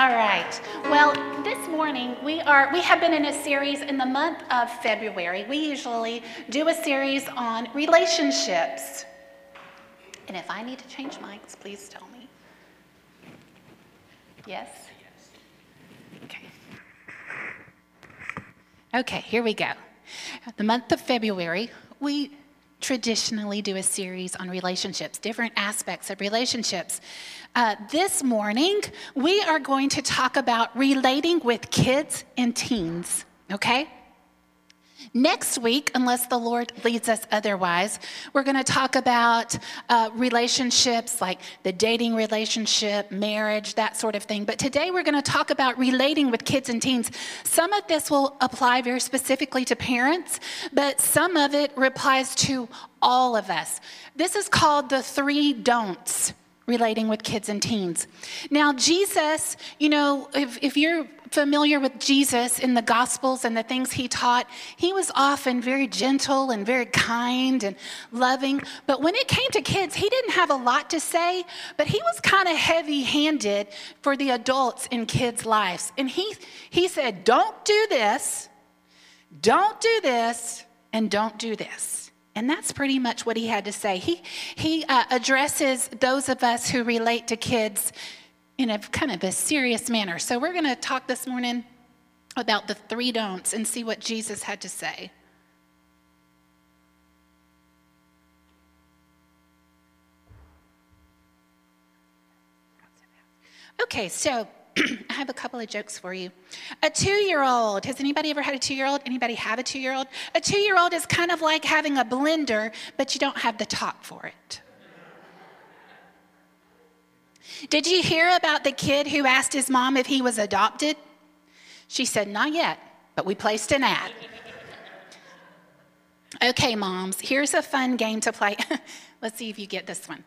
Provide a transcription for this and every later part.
All right. Well, this morning we are we have been in a series in the month of February. We usually do a series on relationships. And if I need to change mics, please tell me. Yes? Okay. Okay, here we go. The month of February, we traditionally do a series on relationships, different aspects of relationships. Uh, this morning, we are going to talk about relating with kids and teens, okay? Next week, unless the Lord leads us otherwise, we're going to talk about uh, relationships like the dating relationship, marriage, that sort of thing. But today we're going to talk about relating with kids and teens. Some of this will apply very specifically to parents, but some of it applies to all of us. This is called the three don'ts relating with kids and teens. Now, Jesus, you know, if, if you're familiar with Jesus in the Gospels and the things he taught, he was often very gentle and very kind and loving. But when it came to kids, he didn't have a lot to say, but he was kind of heavy handed for the adults in kids' lives. And he, he said, Don't do this, don't do this, and don't do this. And that's pretty much what he had to say. He, he uh, addresses those of us who relate to kids in a kind of a serious manner. So we're going to talk this morning about the three don'ts and see what Jesus had to say. Okay, so I have a couple of jokes for you. A two year old, has anybody ever had a two year old? Anybody have a two year old? A two year old is kind of like having a blender, but you don't have the top for it. Did you hear about the kid who asked his mom if he was adopted? She said, Not yet, but we placed an ad. okay, moms, here's a fun game to play. Let's see if you get this one.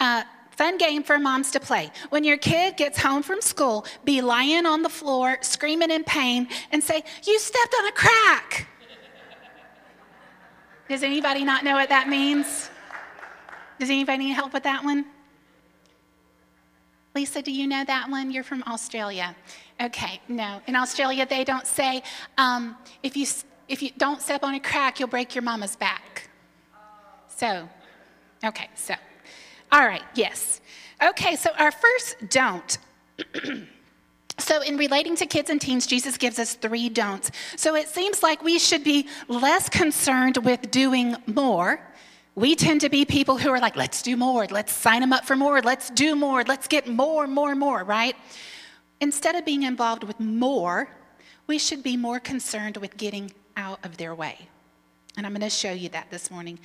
Uh, Fun game for moms to play. When your kid gets home from school, be lying on the floor, screaming in pain, and say, You stepped on a crack. Does anybody not know what that means? Does anybody need help with that one? Lisa, do you know that one? You're from Australia. Okay, no. In Australia, they don't say, um, if, you, if you don't step on a crack, you'll break your mama's back. So, okay, so. All right, yes. Okay, so our first don't. so, in relating to kids and teens, Jesus gives us three don'ts. So, it seems like we should be less concerned with doing more. We tend to be people who are like, let's do more, let's sign them up for more, let's do more, let's get more, more, more, right? Instead of being involved with more, we should be more concerned with getting out of their way. And I'm going to show you that this morning.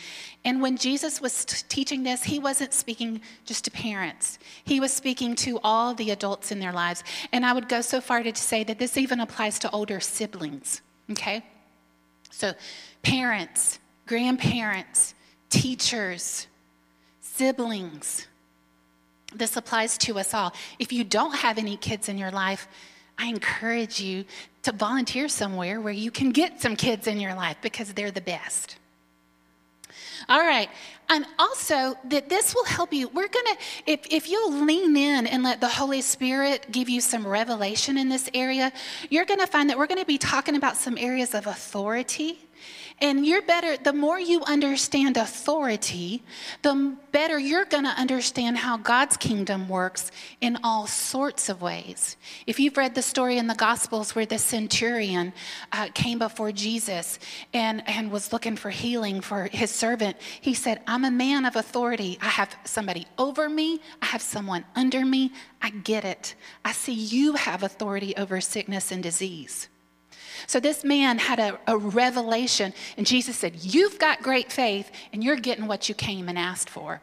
And when Jesus was teaching this, he wasn't speaking just to parents, he was speaking to all the adults in their lives. And I would go so far to say that this even applies to older siblings, okay? So, parents, grandparents, teachers, siblings, this applies to us all. If you don't have any kids in your life, I encourage you to volunteer somewhere where you can get some kids in your life because they're the best. All right. And also that this will help you. We're going to, if, if you'll lean in and let the Holy Spirit give you some revelation in this area, you're going to find that we're going to be talking about some areas of authority and you're better, the more you understand authority, the better you're going to understand how God's kingdom works in all sorts of ways. If you've read the story in the Gospels where the centurion uh, came before Jesus and, and was looking for healing for his servant, he said, I'm a man of authority. I have somebody over me, I have someone under me. I get it. I see you have authority over sickness and disease. So this man had a, a, revelation, and Jesus said, You've got great faith, and you're getting what you came and asked for.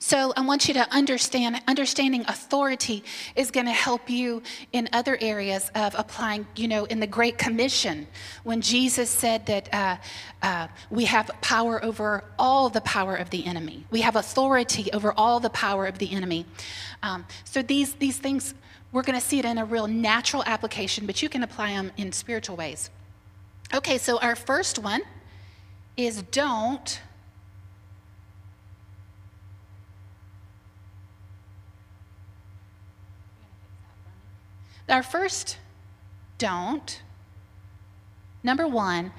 So I want you to understand, understanding authority is going to help you in other areas of applying, you know, in the Great Commission, when Jesus said that uh, uh, we have power over all the power of the enemy. We have authority over all the power of the enemy. Um, so these, these things we're going to see it in a real natural application, but you can apply them in spiritual ways. Okay, so our first one is don't our first don't, number one,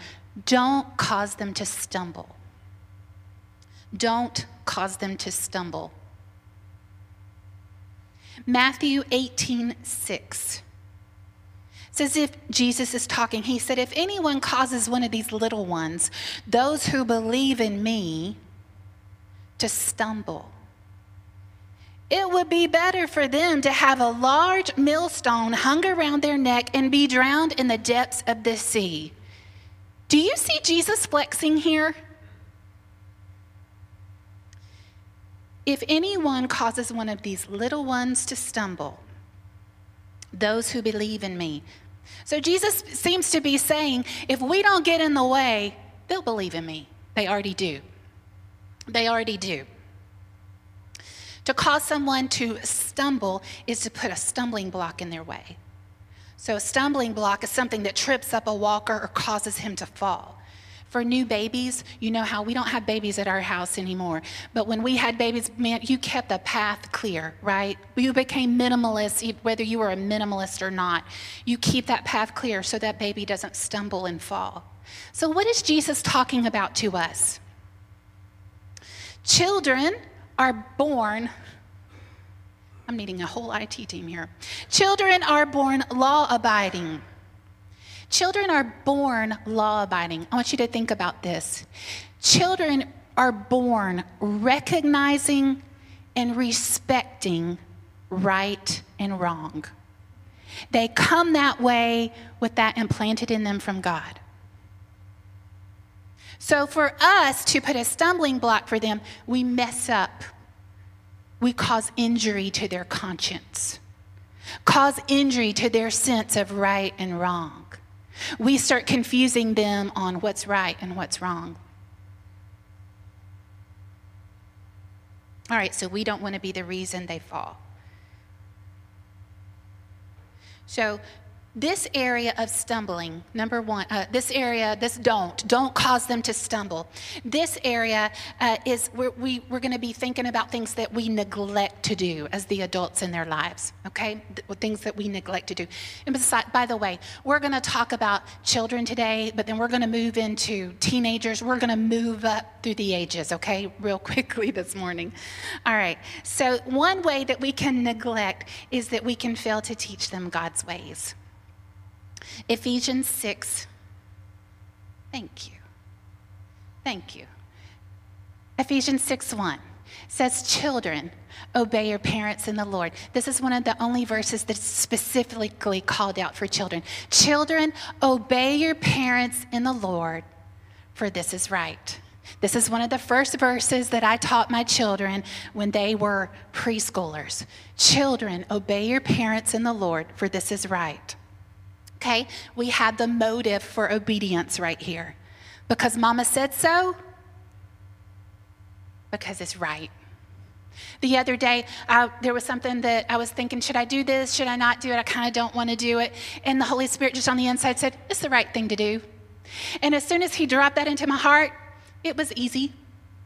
don't cause them to stumble. Don't cause them to stumble. Matthew 18, 6 it's as if Jesus is talking. He said, If anyone causes one of these little ones, those who believe in me, to stumble, it would be better for them to have a large millstone hung around their neck and be drowned in the depths of the sea. Do you see Jesus flexing here? If anyone causes one of these little ones to stumble, those who believe in me, so Jesus seems to be saying, if we don't get in the way, they'll believe in me. They already do. They already do. To cause someone to stumble is to put a stumbling block in their way. So, a stumbling block is something that trips up a walker or causes him to fall. For new babies, you know how we don't have babies at our house anymore. But when we had babies, man, you kept the path clear, right? You became minimalist, whether you were a minimalist or not. You keep that path clear so that baby doesn't stumble and fall. So, what is Jesus talking about to us? Children are born. I'm needing a whole IT team here. Children are born law abiding. Children are born law abiding. I want you to think about this. Children are born recognizing and respecting right and wrong. They come that way with that implanted in them from God. So, for us to put a stumbling block for them, we mess up. We cause injury to their conscience, cause injury to their sense of right and wrong. We start confusing them on what's right and what's wrong. All right, so we don't want to be the reason they fall. So this area of stumbling, number one, uh, this area, this don't, don't cause them to stumble. This area uh, is where we, we're going to be thinking about things that we neglect to do as the adults in their lives, okay? things that we neglect to do. And besides, by the way, we're going to talk about children today, but then we're going to move into teenagers. We're going to move up through the ages, okay, real quickly this morning. All right, so one way that we can neglect is that we can fail to teach them God's ways. Ephesians 6. Thank you. Thank you. Ephesians 6 1 says, Children, obey your parents in the Lord. This is one of the only verses that's specifically called out for children. Children, obey your parents in the Lord, for this is right. This is one of the first verses that I taught my children when they were preschoolers. Children, obey your parents in the Lord, for this is right. Okay, we have the motive for obedience right here. Because mama said so, because it's right. The other day, I, there was something that I was thinking, should I do this? Should I not do it? I kind of don't want to do it. And the Holy Spirit just on the inside said, it's the right thing to do. And as soon as He dropped that into my heart, it was easy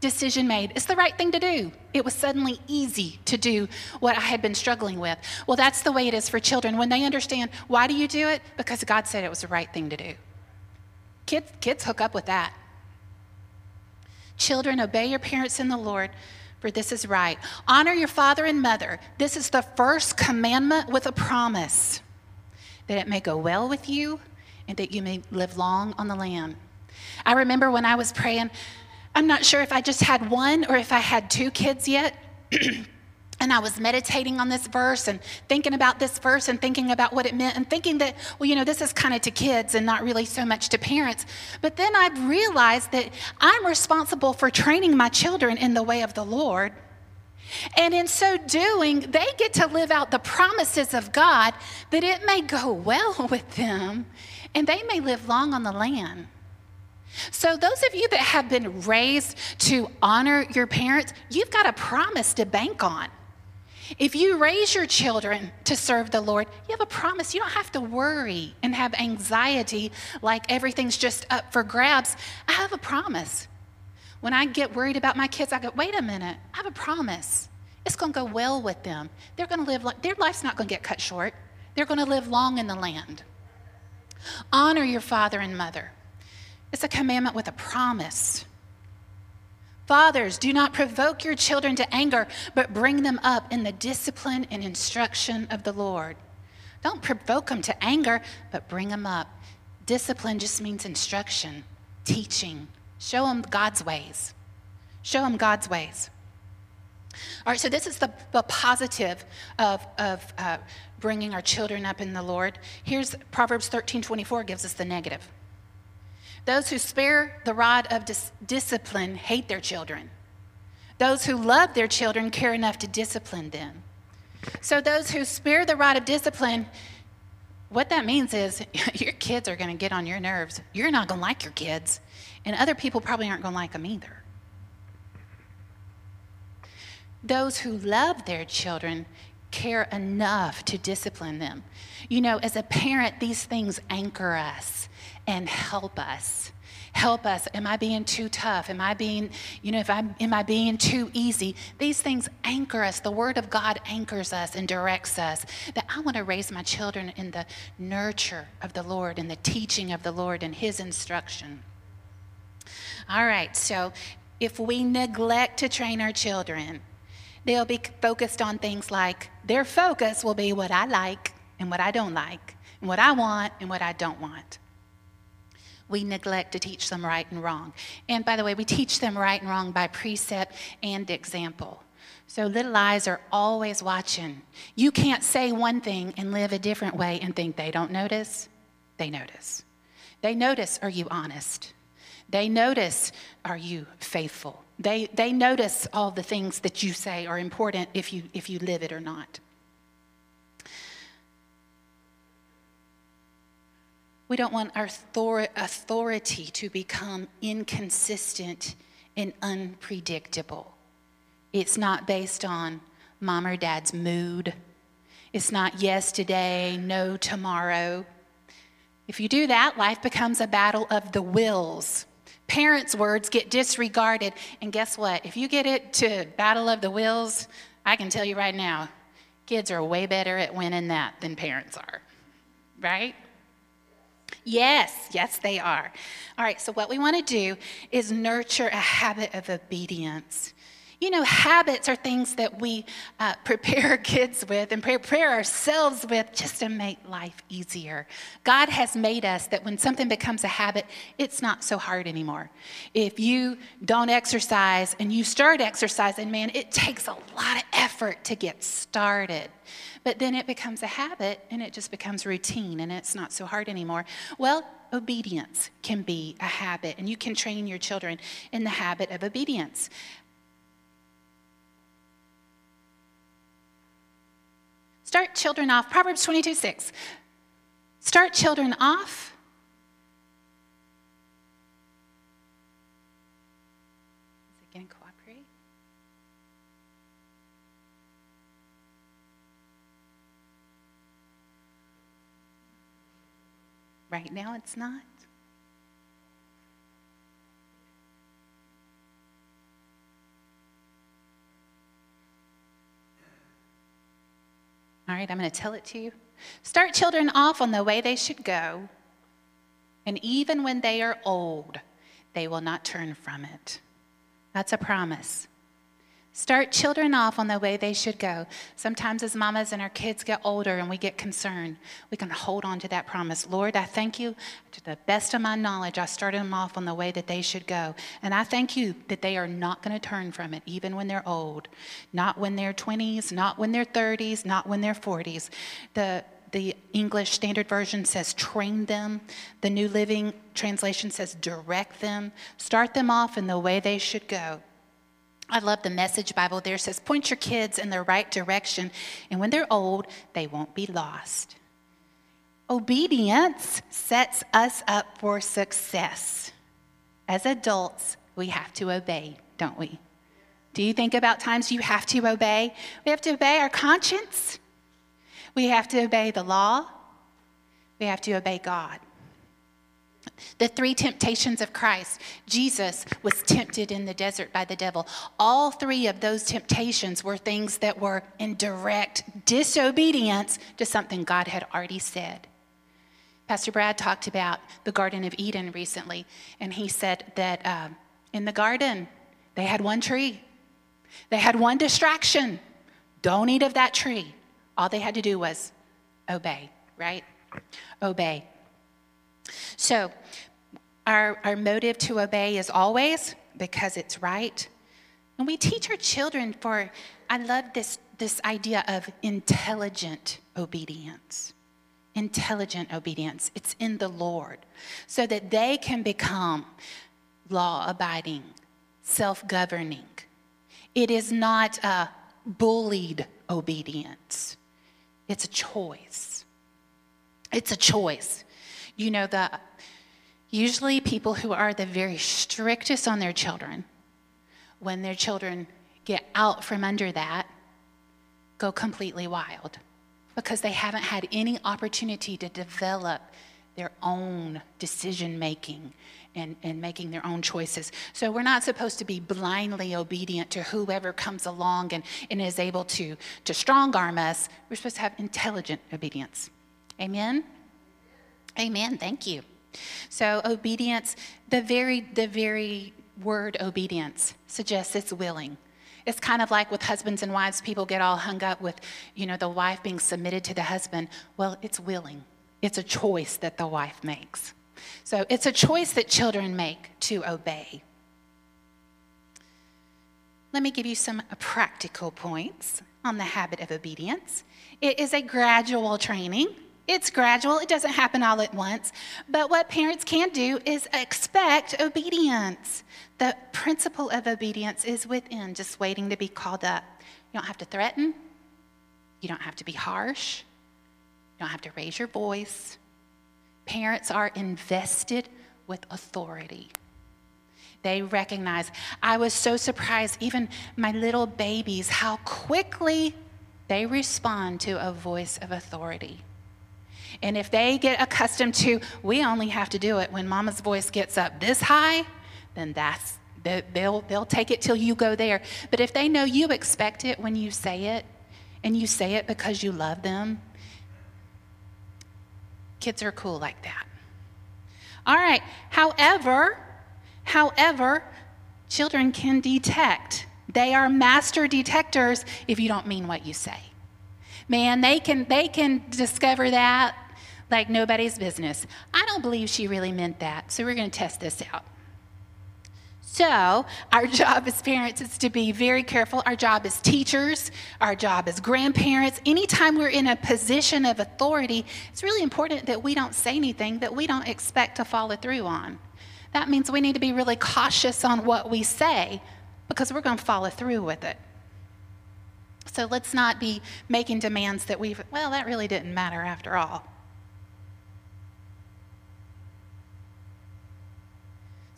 decision made. It's the right thing to do. It was suddenly easy to do what I had been struggling with. Well, that's the way it is for children. When they understand, why do you do it? Because God said it was the right thing to do. Kids, kids hook up with that. Children, obey your parents in the Lord, for this is right. Honor your father and mother. This is the first commandment with a promise that it may go well with you and that you may live long on the land. I remember when I was praying, I'm not sure if I just had one or if I had two kids yet. and I was meditating on this verse and thinking about this verse and thinking about what it meant and thinking that, well, you know, this is kind of to kids and not really so much to parents. But then I realized that I'm responsible for training my children in the way of the Lord. And in so doing, they get to live out the promises of God that it may go well with them and they may live long on the land. So, those of you that have been raised to honor your parents, you've got a promise to bank on. If you raise your children to serve the Lord, you have a promise. You don't have to worry and have anxiety like everything's just up for grabs. I have a promise. When I get worried about my kids, I go, wait a minute, I have a promise. It's going to go well with them. They're going to live their life's not going to get cut short. They're going to live long in the land. Honor your father and mother. It's a commandment with a promise. Fathers, do not provoke your children to anger, but bring them up in the discipline and instruction of the Lord. Don't provoke them to anger, but bring them up. Discipline just means instruction, teaching. Show them God's ways. Show them God's ways. All right, so this is the, the positive of, of uh, bringing our children up in the Lord. Here's Proverbs 13 24 gives us the negative. Those who spare the rod of dis- discipline hate their children. Those who love their children care enough to discipline them. So, those who spare the rod of discipline, what that means is your kids are going to get on your nerves. You're not going to like your kids, and other people probably aren't going to like them either. Those who love their children care enough to discipline them. You know, as a parent, these things anchor us and help us. Help us. Am I being too tough? Am I being, you know, if I'm, am I being too easy? These things anchor us. The Word of God anchors us and directs us. That I want to raise my children in the nurture of the Lord and the teaching of the Lord and His instruction. All right, so if we neglect to train our children, they'll be focused on things like their focus will be what I like and what I don't like, and what I want and what I don't want we neglect to teach them right and wrong. And by the way, we teach them right and wrong by precept and example. So little eyes are always watching. You can't say one thing and live a different way and think they don't notice. They notice. They notice, are you honest? They notice, are you faithful? They, they notice all the things that you say are important if you, if you live it or not. We don't want our authority to become inconsistent and unpredictable. It's not based on mom or dad's mood. It's not yes today, no tomorrow. If you do that, life becomes a battle of the wills. Parents' words get disregarded. And guess what? If you get it to battle of the wills, I can tell you right now, kids are way better at winning that than parents are. Right? Yes, yes, they are. All right, so what we want to do is nurture a habit of obedience. You know, habits are things that we uh, prepare kids with and prepare ourselves with just to make life easier. God has made us that when something becomes a habit, it's not so hard anymore. If you don't exercise and you start exercising, man, it takes a lot of effort to get started. But then it becomes a habit and it just becomes routine and it's not so hard anymore. Well, obedience can be a habit, and you can train your children in the habit of obedience. Children off, Proverbs 22 6. Start children off? Right now, it's not. All right, I'm going to tell it to you. Start children off on the way they should go, and even when they are old, they will not turn from it. That's a promise. Start children off on the way they should go. Sometimes, as mamas and our kids get older and we get concerned, we can hold on to that promise. Lord, I thank you. To the best of my knowledge, I started them off on the way that they should go. And I thank you that they are not going to turn from it, even when they're old. Not when they're 20s, not when they're 30s, not when they're 40s. The the English Standard Version says train them. The New Living Translation says direct them. Start them off in the way they should go. I love the message Bible there says, point your kids in the right direction, and when they're old, they won't be lost. Obedience sets us up for success. As adults, we have to obey, don't we? Do you think about times you have to obey? We have to obey our conscience, we have to obey the law, we have to obey God. The three temptations of Christ. Jesus was tempted in the desert by the devil. All three of those temptations were things that were in direct disobedience to something God had already said. Pastor Brad talked about the Garden of Eden recently, and he said that uh, in the garden, they had one tree, they had one distraction. Don't eat of that tree. All they had to do was obey, right? Obey. So, our, our motive to obey is always because it's right. And we teach our children for, I love this, this idea of intelligent obedience. Intelligent obedience. It's in the Lord. So that they can become law abiding, self governing. It is not a bullied obedience, it's a choice. It's a choice. You know, the, usually people who are the very strictest on their children, when their children get out from under that, go completely wild because they haven't had any opportunity to develop their own decision making and, and making their own choices. So we're not supposed to be blindly obedient to whoever comes along and, and is able to, to strong arm us. We're supposed to have intelligent obedience. Amen? Amen. Thank you. So obedience, the very, the very word obedience suggests it's willing. It's kind of like with husbands and wives, people get all hung up with, you know, the wife being submitted to the husband. Well, it's willing. It's a choice that the wife makes. So it's a choice that children make to obey. Let me give you some practical points on the habit of obedience. It is a gradual training. It's gradual, it doesn't happen all at once. But what parents can do is expect obedience. The principle of obedience is within, just waiting to be called up. You don't have to threaten, you don't have to be harsh, you don't have to raise your voice. Parents are invested with authority. They recognize. I was so surprised, even my little babies, how quickly they respond to a voice of authority. And if they get accustomed to, we only have to do it when mama's voice gets up this high, then that's, they'll, they'll take it till you go there. But if they know you expect it when you say it, and you say it because you love them, kids are cool like that. All right. However, however, children can detect. They are master detectors if you don't mean what you say. Man, they can they can discover that like nobody's business. I don't believe she really meant that, so we're going to test this out. So, our job as parents is to be very careful. Our job as teachers, our job as grandparents, anytime we're in a position of authority, it's really important that we don't say anything that we don't expect to follow through on. That means we need to be really cautious on what we say because we're going to follow through with it. So let's not be making demands that we've, well, that really didn't matter after all.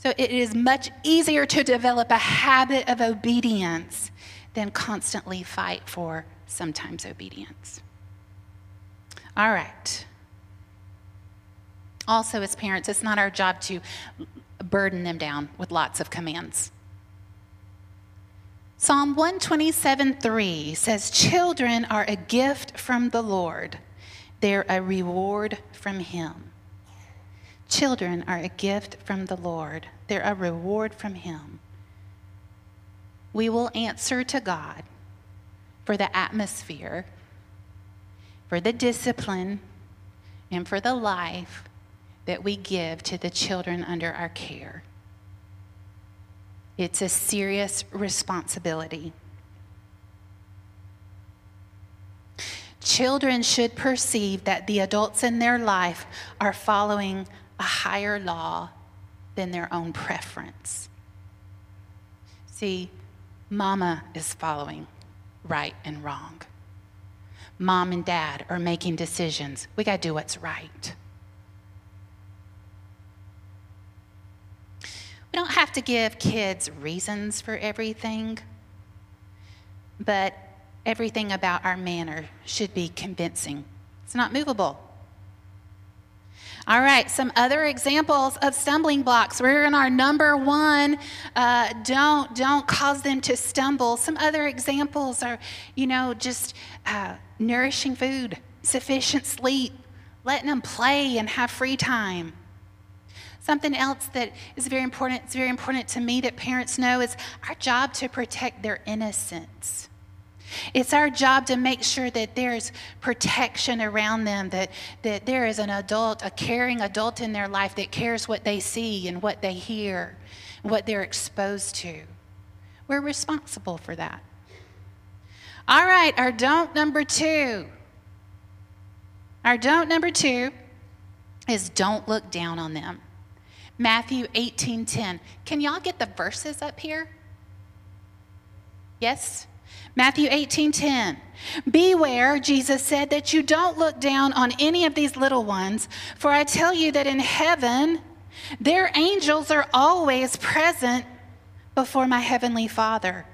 So it is much easier to develop a habit of obedience than constantly fight for sometimes obedience. All right. Also, as parents, it's not our job to burden them down with lots of commands. Psalm 127 3 says, Children are a gift from the Lord, they're a reward from Him. Children are a gift from the Lord, they're a reward from Him. We will answer to God for the atmosphere, for the discipline, and for the life that we give to the children under our care. It's a serious responsibility. Children should perceive that the adults in their life are following a higher law than their own preference. See, mama is following right and wrong. Mom and dad are making decisions. We got to do what's right. We don't have to give kids reasons for everything, but everything about our manner should be convincing. It's not movable. All right, some other examples of stumbling blocks. We're in our number one. Uh, don't don't cause them to stumble. Some other examples are, you know, just uh, nourishing food, sufficient sleep, letting them play and have free time. Something else that is very important, it's very important to me that parents know is our job to protect their innocence. It's our job to make sure that there's protection around them, that, that there is an adult, a caring adult in their life that cares what they see and what they hear, what they're exposed to. We're responsible for that. All right, our don't number two. Our don't number two is don't look down on them. Matthew 18:10. Can y'all get the verses up here? Yes? Matthew 18:10. Beware, Jesus said, that you don't look down on any of these little ones, for I tell you that in heaven their angels are always present before my heavenly Father.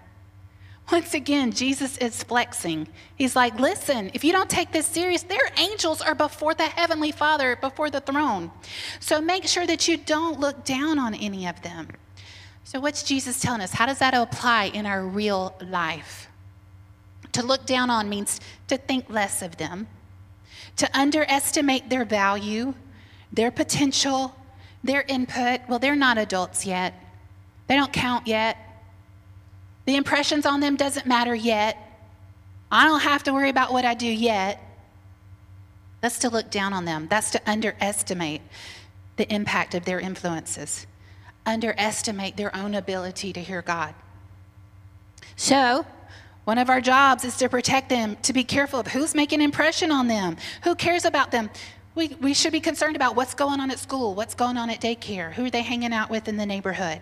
Once again, Jesus is flexing. He's like, listen, if you don't take this serious, their angels are before the Heavenly Father, before the throne. So make sure that you don't look down on any of them. So, what's Jesus telling us? How does that apply in our real life? To look down on means to think less of them, to underestimate their value, their potential, their input. Well, they're not adults yet, they don't count yet. The impressions on them doesn't matter yet. I don't have to worry about what I do yet. That's to look down on them. That's to underestimate the impact of their influences, underestimate their own ability to hear God. So, one of our jobs is to protect them, to be careful of who's making impression on them, who cares about them. We, we should be concerned about what's going on at school, what's going on at daycare, who are they hanging out with in the neighborhood.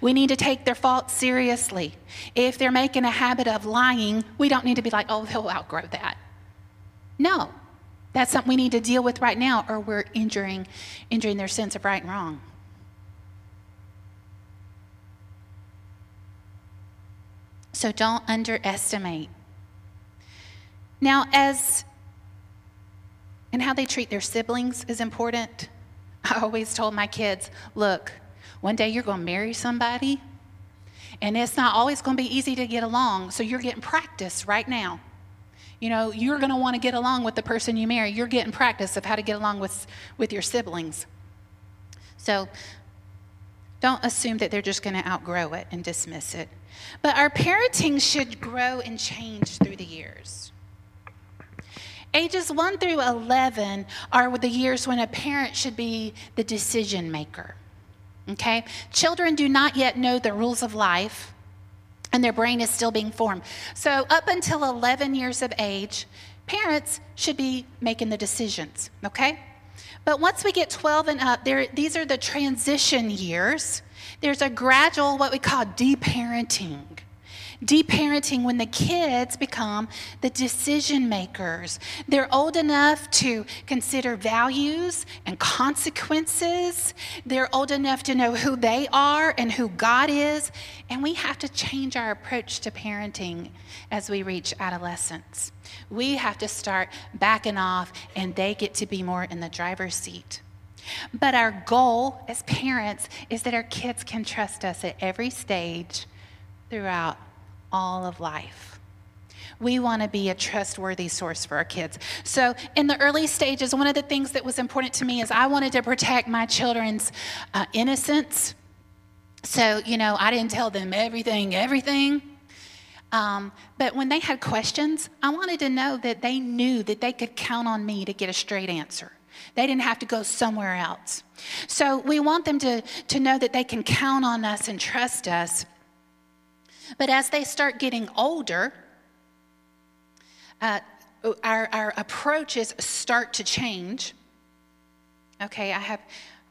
We need to take their faults seriously. If they're making a habit of lying, we don't need to be like, oh, they'll outgrow that. No, that's something we need to deal with right now, or we're injuring, injuring their sense of right and wrong. So don't underestimate. Now, as and how they treat their siblings is important. I always told my kids, look, one day you're going to marry somebody, and it's not always going to be easy to get along. So you're getting practice right now. You know, you're going to want to get along with the person you marry. You're getting practice of how to get along with, with your siblings. So don't assume that they're just going to outgrow it and dismiss it. But our parenting should grow and change through the years. Ages 1 through 11 are the years when a parent should be the decision maker. Okay? Children do not yet know the rules of life, and their brain is still being formed. So, up until 11 years of age, parents should be making the decisions, okay? But once we get 12 and up, these are the transition years. There's a gradual, what we call deparenting. Deparenting when the kids become the decision makers. They're old enough to consider values and consequences. They're old enough to know who they are and who God is. And we have to change our approach to parenting as we reach adolescence. We have to start backing off, and they get to be more in the driver's seat. But our goal as parents is that our kids can trust us at every stage throughout all of life. We want to be a trustworthy source for our kids. So, in the early stages, one of the things that was important to me is I wanted to protect my children's uh, innocence. So, you know, I didn't tell them everything, everything. Um, but when they had questions, I wanted to know that they knew that they could count on me to get a straight answer. They didn't have to go somewhere else. So we want them to, to know that they can count on us and trust us. But as they start getting older, uh, our, our approaches start to change. Okay, I have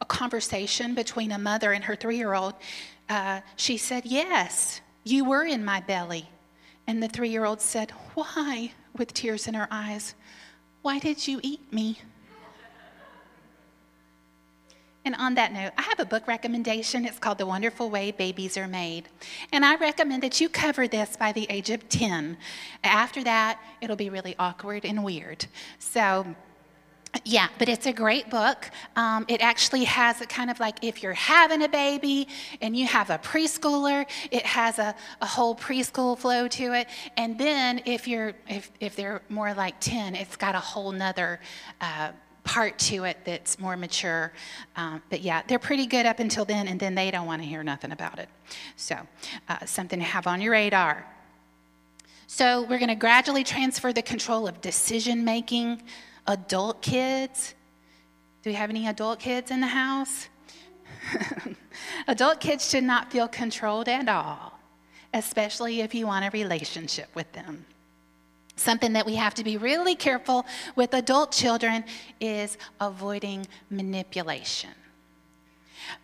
a conversation between a mother and her three year old. Uh, she said, Yes, you were in my belly. And the three year old said, Why? with tears in her eyes. Why did you eat me? And on that note, I have a book recommendation. It's called The Wonderful Way Babies Are Made. And I recommend that you cover this by the age of 10. After that, it'll be really awkward and weird. So Yeah, but it's a great book. Um, it actually has a kind of like if you're having a baby and you have a preschooler, it has a, a whole preschool flow to it. And then if you're if if they're more like ten, it's got a whole nother. Uh, part to it that's more mature. Um, but yeah, they're pretty good up until then, and then they don't want to hear nothing about it. So, uh, something to have on your radar. So, we're going to gradually transfer the control of decision making adult kids. Do we have any adult kids in the house? adult kids should not feel controlled at all, especially if you want a relationship with them. Something that we have to be really careful with adult children is avoiding manipulation.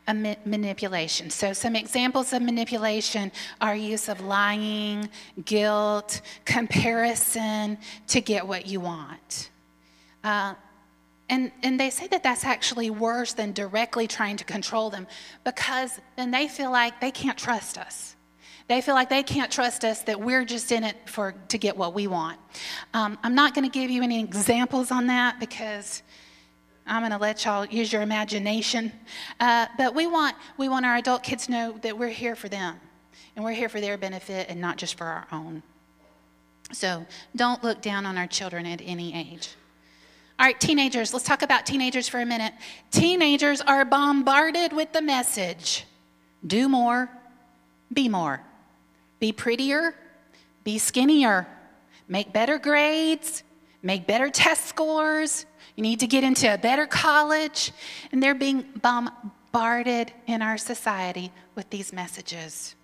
Ma- manipulation. So, some examples of manipulation are use of lying, guilt, comparison to get what you want. Uh, and, and they say that that's actually worse than directly trying to control them because then they feel like they can't trust us. They feel like they can't trust us, that we're just in it for, to get what we want. Um, I'm not going to give you any examples on that because I'm going to let y'all use your imagination. Uh, but we want, we want our adult kids to know that we're here for them and we're here for their benefit and not just for our own. So don't look down on our children at any age. All right, teenagers, let's talk about teenagers for a minute. Teenagers are bombarded with the message do more, be more, be prettier, be skinnier, make better grades, make better test scores. You need to get into a better college. And they're being bombarded in our society with these messages.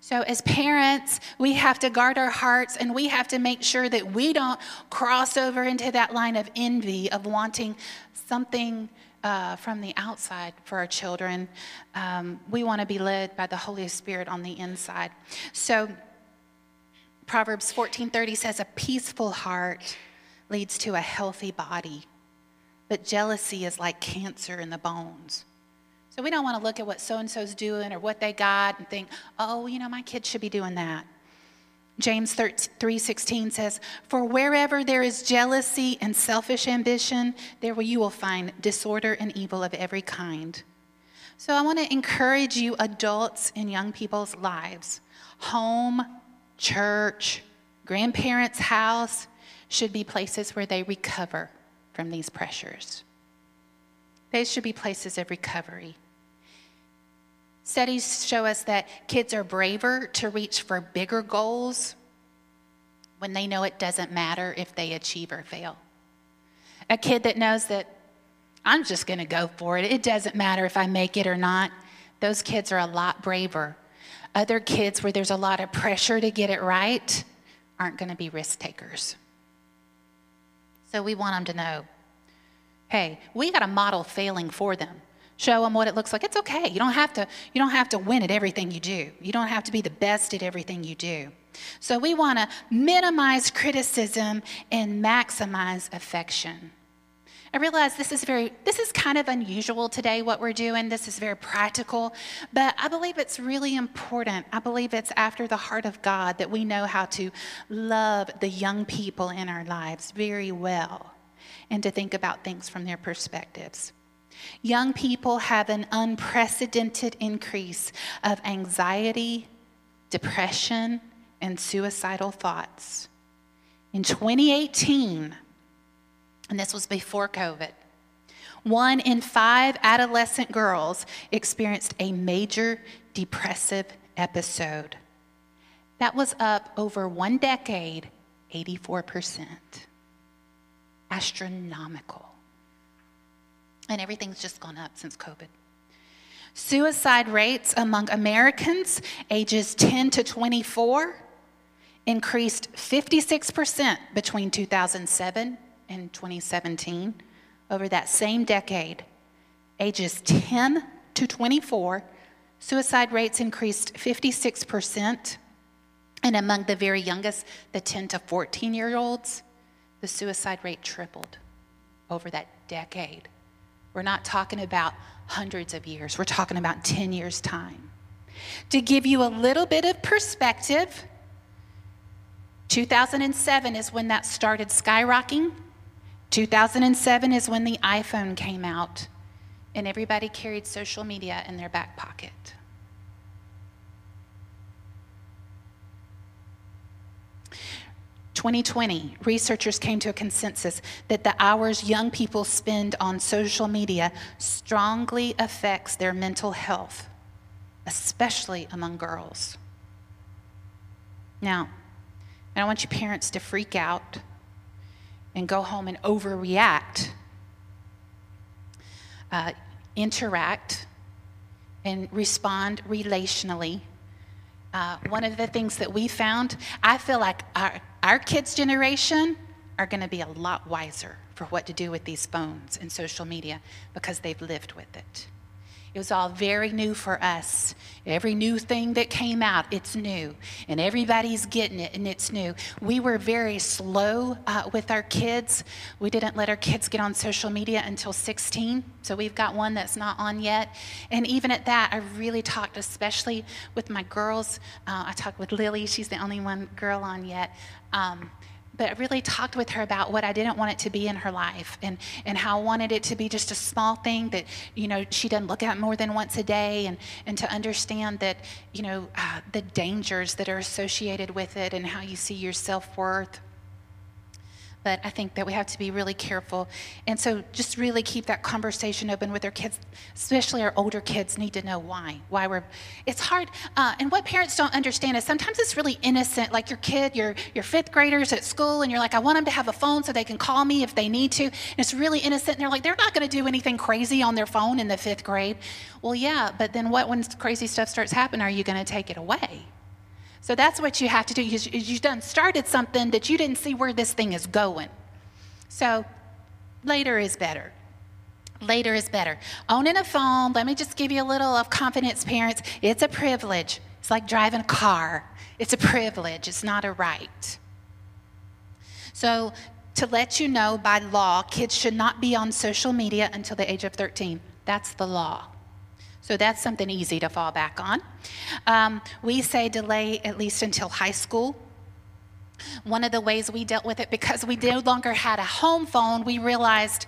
So, as parents, we have to guard our hearts and we have to make sure that we don't cross over into that line of envy of wanting something uh, from the outside for our children. Um, we want to be led by the Holy Spirit on the inside. So, Proverbs 14:30 says, "A peaceful heart leads to a healthy body, but jealousy is like cancer in the bones." So we don't want to look at what so and so's doing or what they got and think, oh, you know, my kids should be doing that. James 3:16 says, "For wherever there is jealousy and selfish ambition, there you will find disorder and evil of every kind." So I want to encourage you adults in young people's lives. Home, church, grandparents' house should be places where they recover from these pressures. They should be places of recovery. Studies show us that kids are braver to reach for bigger goals when they know it doesn't matter if they achieve or fail. A kid that knows that I'm just going to go for it, it doesn't matter if I make it or not, those kids are a lot braver. Other kids where there's a lot of pressure to get it right aren't going to be risk takers. So we want them to know hey, we got to model failing for them show them what it looks like. It's okay. You don't have to you don't have to win at everything you do. You don't have to be the best at everything you do. So we want to minimize criticism and maximize affection. I realize this is very this is kind of unusual today what we're doing. This is very practical. But i believe it's really important. I believe it's after the heart of god that we know how to love the young people in our lives very well and to think about things from their perspectives Young people have an unprecedented increase of anxiety, depression, and suicidal thoughts. In 2018, and this was before COVID, one in five adolescent girls experienced a major depressive episode. That was up over one decade, 84%. Astronomical and everything's just gone up since COVID. Suicide rates among Americans ages 10 to 24 increased 56% between 2007 and 2017. Over that same decade, ages 10 to 24, suicide rates increased 56%. And among the very youngest, the 10 to 14 year olds, the suicide rate tripled over that decade. We're not talking about hundreds of years, we're talking about 10 years' time. To give you a little bit of perspective, 2007 is when that started skyrocketing. 2007 is when the iPhone came out, and everybody carried social media in their back pocket. 2020, researchers came to a consensus that the hours young people spend on social media strongly affects their mental health, especially among girls. Now, I don't want you parents to freak out and go home and overreact. Uh, interact and respond relationally. Uh, one of the things that we found, I feel like our, our kids' generation are going to be a lot wiser for what to do with these phones and social media because they've lived with it. It was all very new for us. Every new thing that came out, it's new. And everybody's getting it, and it's new. We were very slow uh, with our kids. We didn't let our kids get on social media until 16. So we've got one that's not on yet. And even at that, I really talked, especially with my girls. Uh, I talked with Lily, she's the only one girl on yet. Um, but really talked with her about what I didn't want it to be in her life and, and how I wanted it to be just a small thing that, you know, she doesn't look at more than once a day and, and to understand that, you know, uh, the dangers that are associated with it and how you see your self worth but I think that we have to be really careful. And so just really keep that conversation open with our kids, especially our older kids need to know why. Why we're, it's hard. Uh, and what parents don't understand is sometimes it's really innocent, like your kid, your, your fifth graders at school, and you're like, I want them to have a phone so they can call me if they need to. And it's really innocent. And they're like, they're not going to do anything crazy on their phone in the fifth grade. Well, yeah, but then what when crazy stuff starts happening, are you going to take it away? So that's what you have to do. You've done started something that you didn't see where this thing is going. So later is better. Later is better. Owning a phone, let me just give you a little of confidence, parents. It's a privilege. It's like driving a car. It's a privilege, it's not a right. So, to let you know by law, kids should not be on social media until the age of 13. That's the law. So that's something easy to fall back on. Um, we say delay at least until high school. One of the ways we dealt with it, because we no longer had a home phone, we realized,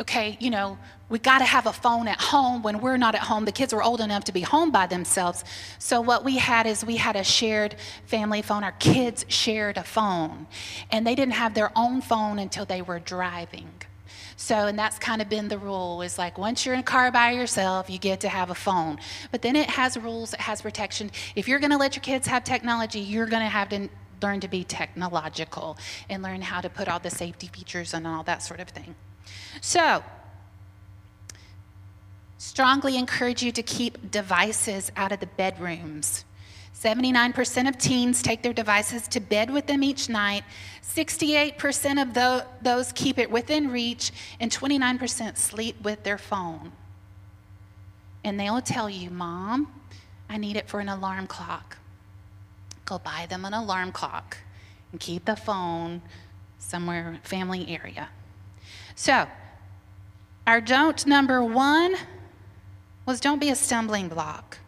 okay, you know, we got to have a phone at home when we're not at home. The kids were old enough to be home by themselves. So what we had is we had a shared family phone. Our kids shared a phone, and they didn't have their own phone until they were driving. So, and that's kind of been the rule is like once you're in a car by yourself, you get to have a phone. But then it has rules, it has protection. If you're going to let your kids have technology, you're going to have to learn to be technological and learn how to put all the safety features and all that sort of thing. So, strongly encourage you to keep devices out of the bedrooms. 79% of teens take their devices to bed with them each night. 68% of those keep it within reach, and 29% sleep with their phone. And they'll tell you, Mom, I need it for an alarm clock. Go buy them an alarm clock and keep the phone somewhere family area. So, our don't number one was don't be a stumbling block.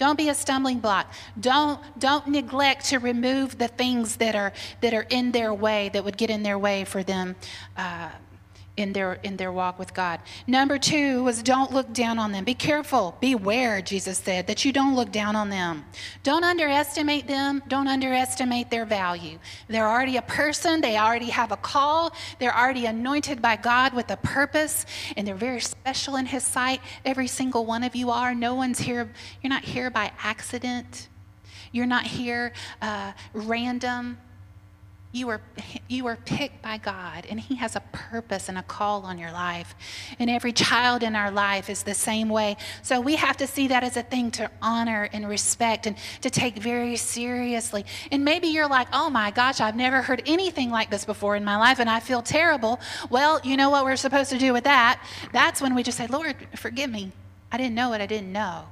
Don't be a stumbling block. Don't, don't neglect to remove the things that are, that are in their way, that would get in their way for them uh, in their in their walk with God. Number 2 was don't look down on them. Be careful, beware, Jesus said, that you don't look down on them. Don't underestimate them, don't underestimate their value. They're already a person, they already have a call, they're already anointed by God with a purpose, and they're very special in his sight. Every single one of you are. No one's here, you're not here by accident. You're not here uh, random. You were, you were picked by God, and He has a purpose and a call on your life. And every child in our life is the same way. So we have to see that as a thing to honor and respect and to take very seriously. And maybe you're like, oh my gosh, I've never heard anything like this before in my life, and I feel terrible. Well, you know what we're supposed to do with that? That's when we just say, Lord, forgive me. I didn't know what I didn't know.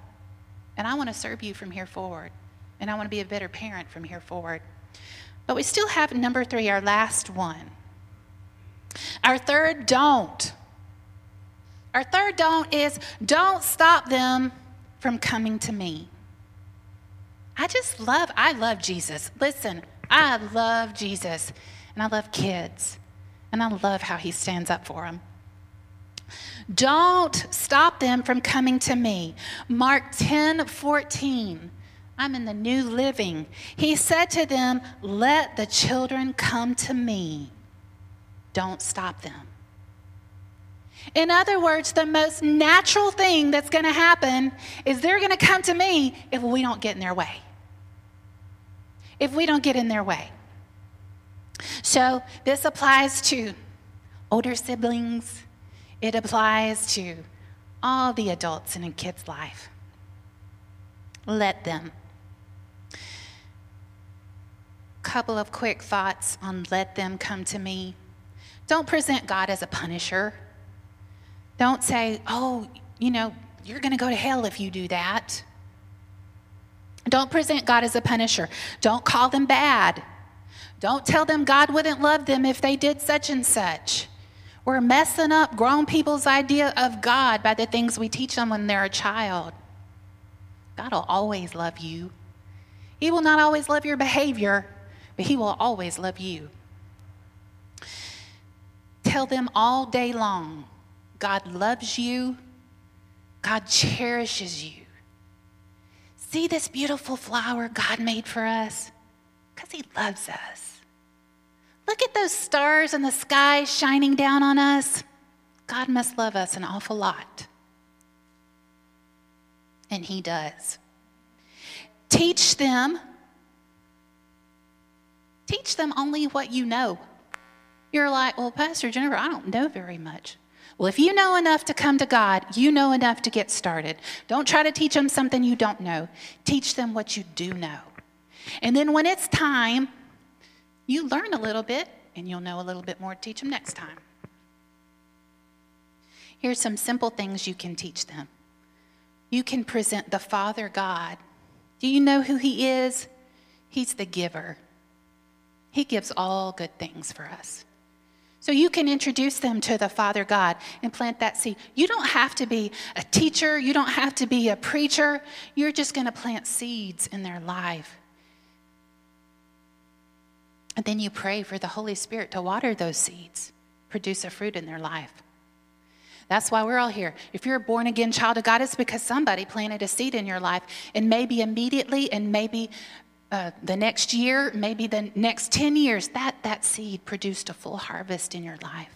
And I want to serve you from here forward. And I want to be a better parent from here forward. But we still have number three, our last one. Our third don't. Our third don't is don't stop them from coming to me. I just love, I love Jesus. Listen, I love Jesus and I love kids. And I love how he stands up for them. Don't stop them from coming to me. Mark 10 14. I'm in the new living. He said to them, Let the children come to me. Don't stop them. In other words, the most natural thing that's going to happen is they're going to come to me if we don't get in their way. If we don't get in their way. So this applies to older siblings, it applies to all the adults in a kid's life. Let them. Couple of quick thoughts on let them come to me. Don't present God as a punisher. Don't say, oh, you know, you're going to go to hell if you do that. Don't present God as a punisher. Don't call them bad. Don't tell them God wouldn't love them if they did such and such. We're messing up grown people's idea of God by the things we teach them when they're a child. God will always love you. He will not always love your behavior, but He will always love you. Tell them all day long God loves you, God cherishes you. See this beautiful flower God made for us? Because He loves us. Look at those stars in the sky shining down on us. God must love us an awful lot. And He does. Teach them. Teach them only what you know. You're like, well, Pastor Jennifer, I don't know very much. Well, if you know enough to come to God, you know enough to get started. Don't try to teach them something you don't know. Teach them what you do know. And then when it's time, you learn a little bit and you'll know a little bit more to teach them next time. Here's some simple things you can teach them. You can present the Father God. Do you know who He is? He's the giver. He gives all good things for us. So you can introduce them to the Father God and plant that seed. You don't have to be a teacher, you don't have to be a preacher. You're just going to plant seeds in their life. And then you pray for the Holy Spirit to water those seeds, produce a fruit in their life. That's why we're all here. If you're a born again child of God, it's because somebody planted a seed in your life. And maybe immediately, and maybe uh, the next year, maybe the next 10 years, that, that seed produced a full harvest in your life.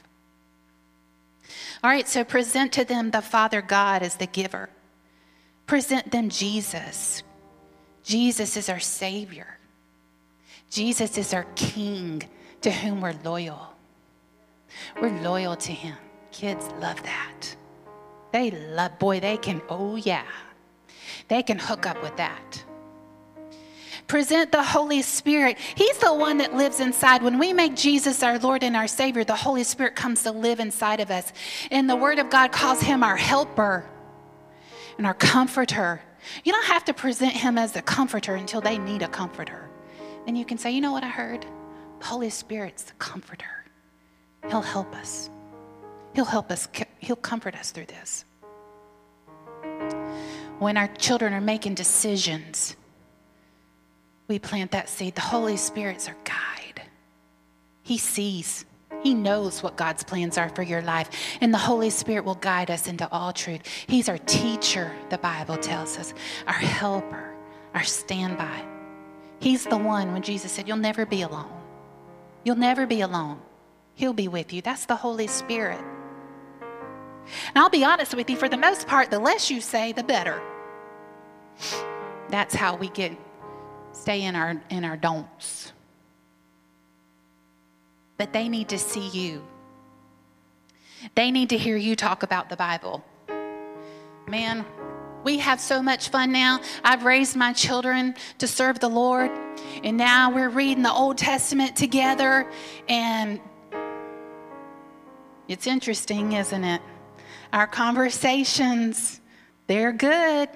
All right, so present to them the Father God as the giver. Present them Jesus. Jesus is our Savior. Jesus is our King to whom we're loyal. We're loyal to Him. Kids love that. They love, boy, they can, oh yeah, they can hook up with that present the Holy Spirit. He's the one that lives inside. When we make Jesus our Lord and our Savior, the Holy Spirit comes to live inside of us. And the Word of God calls him our helper and our comforter. You don't have to present him as the comforter until they need a comforter. Then you can say, you know what I heard? The Holy Spirit's the comforter. He'll help us. He'll help us. He'll comfort us through this. When our children are making decisions, we plant that seed, the Holy Spirit's our guide. He sees, He knows what God's plans are for your life, and the Holy Spirit will guide us into all truth. He's our teacher, the Bible tells us, our helper, our standby. He's the one when Jesus said, You'll never be alone. You'll never be alone. He'll be with you. That's the Holy Spirit. And I'll be honest with you, for the most part, the less you say, the better. That's how we get stay in our in our don'ts. But they need to see you. They need to hear you talk about the Bible. Man, we have so much fun now. I've raised my children to serve the Lord, and now we're reading the Old Testament together, and it's interesting, isn't it? Our conversations, they're good.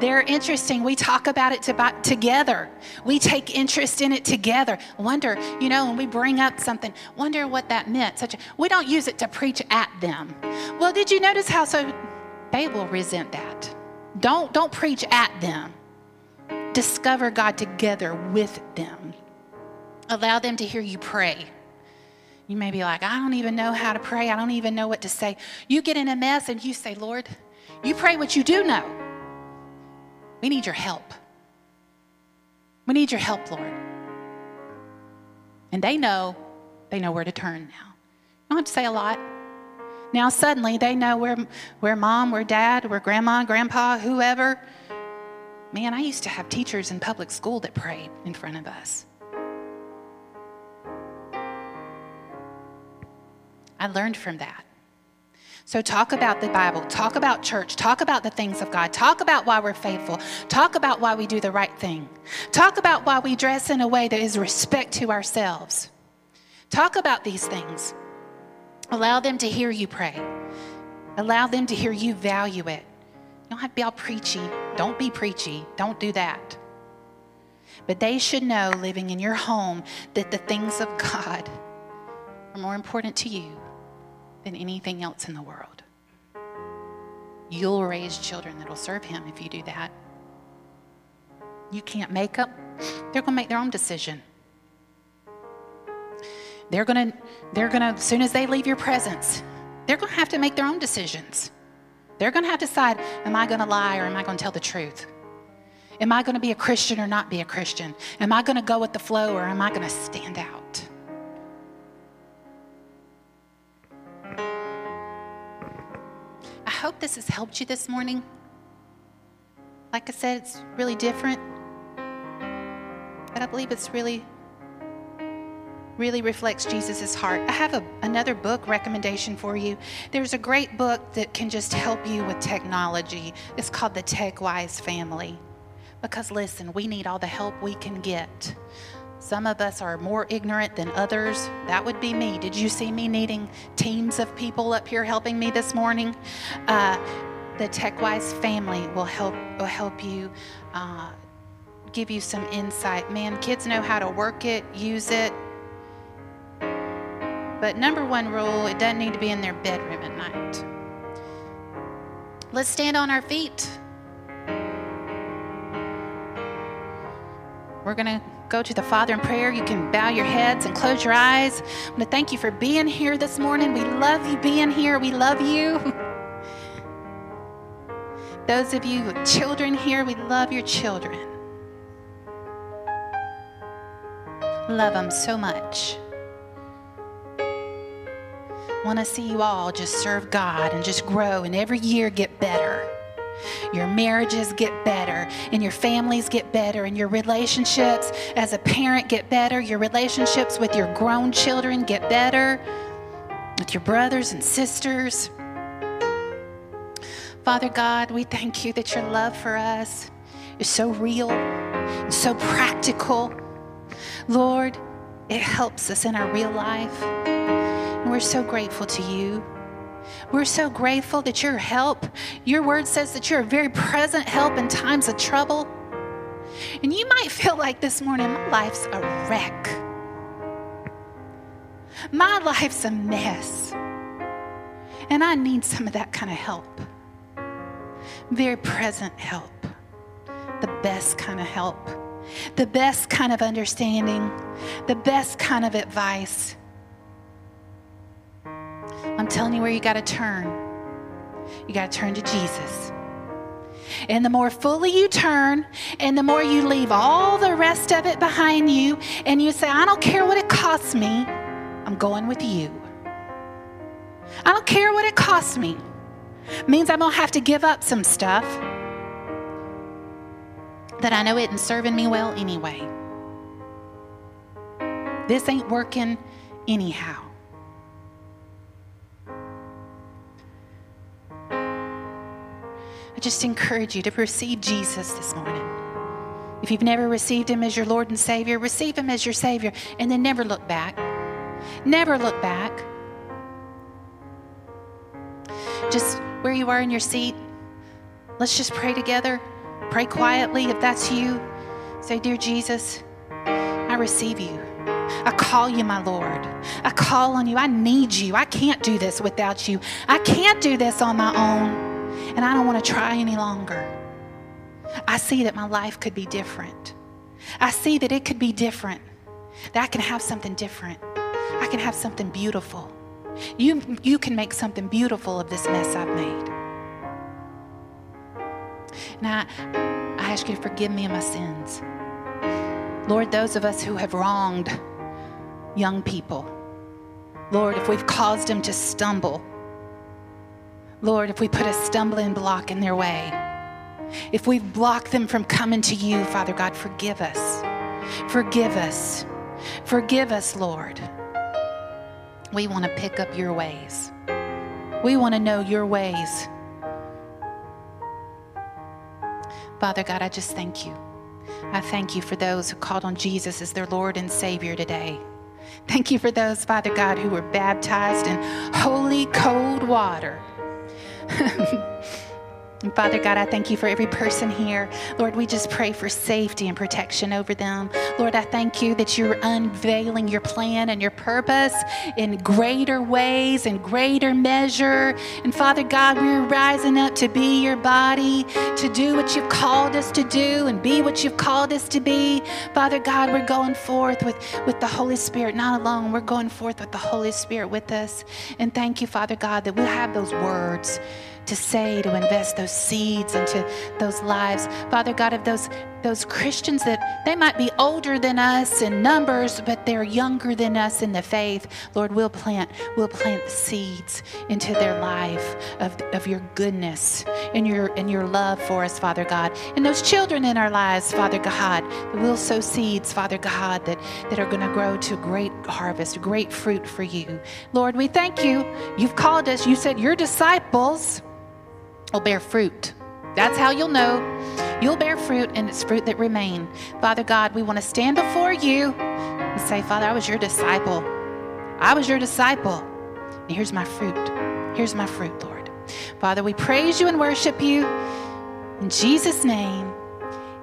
They're interesting. We talk about it to, together. We take interest in it together. Wonder, you know, when we bring up something, wonder what that meant. Such a, we don't use it to preach at them. Well, did you notice how so they will resent that? Don't don't preach at them. Discover God together with them. Allow them to hear you pray. You may be like, I don't even know how to pray. I don't even know what to say. You get in a mess and you say, Lord, you pray what you do know. We need your help. We need your help, Lord. And they know, they know where to turn now. You don't have to say a lot. Now suddenly they know where, where mom, where dad, where grandma, grandpa, whoever. Man, I used to have teachers in public school that prayed in front of us. I learned from that. So, talk about the Bible, talk about church, talk about the things of God, talk about why we're faithful, talk about why we do the right thing, talk about why we dress in a way that is respect to ourselves. Talk about these things. Allow them to hear you pray, allow them to hear you value it. You don't have to be all preachy. Don't be preachy. Don't do that. But they should know living in your home that the things of God are more important to you than anything else in the world. You'll raise children that'll serve Him if you do that. You can't make them, they're going to make their own decision. They're going to, they're going to, as soon as they leave your presence, they're going to have to make their own decisions. They're going to have to decide am I going to lie or am I going to tell the truth? Am I going to be a Christian or not be a Christian? Am I going to go with the flow or am I going to stand out? This has helped you this morning. Like I said, it's really different, but I believe it's really, really reflects Jesus' heart. I have a, another book recommendation for you. There's a great book that can just help you with technology. It's called The Tech Wise Family. Because listen, we need all the help we can get. Some of us are more ignorant than others. That would be me. Did you see me needing teams of people up here helping me this morning? Uh, the TechWise family will help will help you. Uh, give you some insight. Man, kids know how to work it, use it. But number one rule, it doesn't need to be in their bedroom at night. Let's stand on our feet. We're going to go to the Father in prayer. You can bow your heads and close your eyes. I want to thank you for being here this morning. We love you being here. We love you. Those of you with children here, we love your children. Love them so much. Want to see you all just serve God and just grow and every year get better. Your marriages get better, and your families get better, and your relationships as a parent get better. Your relationships with your grown children get better, with your brothers and sisters. Father God, we thank you that your love for us is so real, so practical. Lord, it helps us in our real life. And we're so grateful to you. We're so grateful that your help, your word says that you're a very present help in times of trouble. And you might feel like this morning, my life's a wreck. My life's a mess. And I need some of that kind of help. Very present help. The best kind of help. The best kind of understanding. The best kind of advice I'm telling you where you got to turn. You got to turn to Jesus. And the more fully you turn, and the more you leave all the rest of it behind you, and you say, I don't care what it costs me, I'm going with you. I don't care what it costs me. It means I'm going to have to give up some stuff that I know isn't serving me well anyway. This ain't working anyhow. I just encourage you to receive Jesus this morning. If you've never received him as your Lord and Savior, receive him as your Savior and then never look back. Never look back. Just where you are in your seat, let's just pray together. Pray quietly if that's you. Say, Dear Jesus, I receive you. I call you my Lord. I call on you. I need you. I can't do this without you. I can't do this on my own and I don't want to try any longer. I see that my life could be different. I see that it could be different, that I can have something different. I can have something beautiful. You, you can make something beautiful of this mess I've made. Now, I ask you to forgive me of my sins. Lord, those of us who have wronged young people, Lord, if we've caused them to stumble, Lord, if we put a stumbling block in their way, if we've blocked them from coming to you, Father God, forgive us. Forgive us. Forgive us, Lord. We want to pick up your ways. We want to know your ways. Father God, I just thank you. I thank you for those who called on Jesus as their Lord and Savior today. Thank you for those, Father God, who were baptized in holy, cold water. 呵 呵 And Father God, I thank you for every person here. Lord, we just pray for safety and protection over them. Lord, I thank you that you're unveiling your plan and your purpose in greater ways and greater measure. And Father God, we're rising up to be your body, to do what you've called us to do and be what you've called us to be. Father God, we're going forth with, with the Holy Spirit, not alone. We're going forth with the Holy Spirit with us. And thank you, Father God, that we'll have those words to say, to invest those seeds into those lives. Father God, of those those Christians that they might be older than us in numbers, but they're younger than us in the faith. Lord, we'll plant, we'll plant seeds into their life of, of your goodness and your and your love for us, Father God. And those children in our lives, Father God, we'll sow seeds, Father God, that, that are going to grow to great harvest, great fruit for you. Lord, we thank you. You've called us, you said your disciples will bear fruit. That's how you'll know. You'll bear fruit, and it's fruit that remain. Father God, we want to stand before you and say, Father, I was your disciple. I was your disciple. And here's my fruit. Here's my fruit, Lord. Father, we praise you and worship you. In Jesus' name,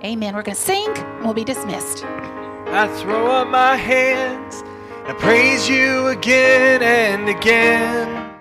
amen. We're going to sing and we'll be dismissed. I throw up my hands and praise you again and again.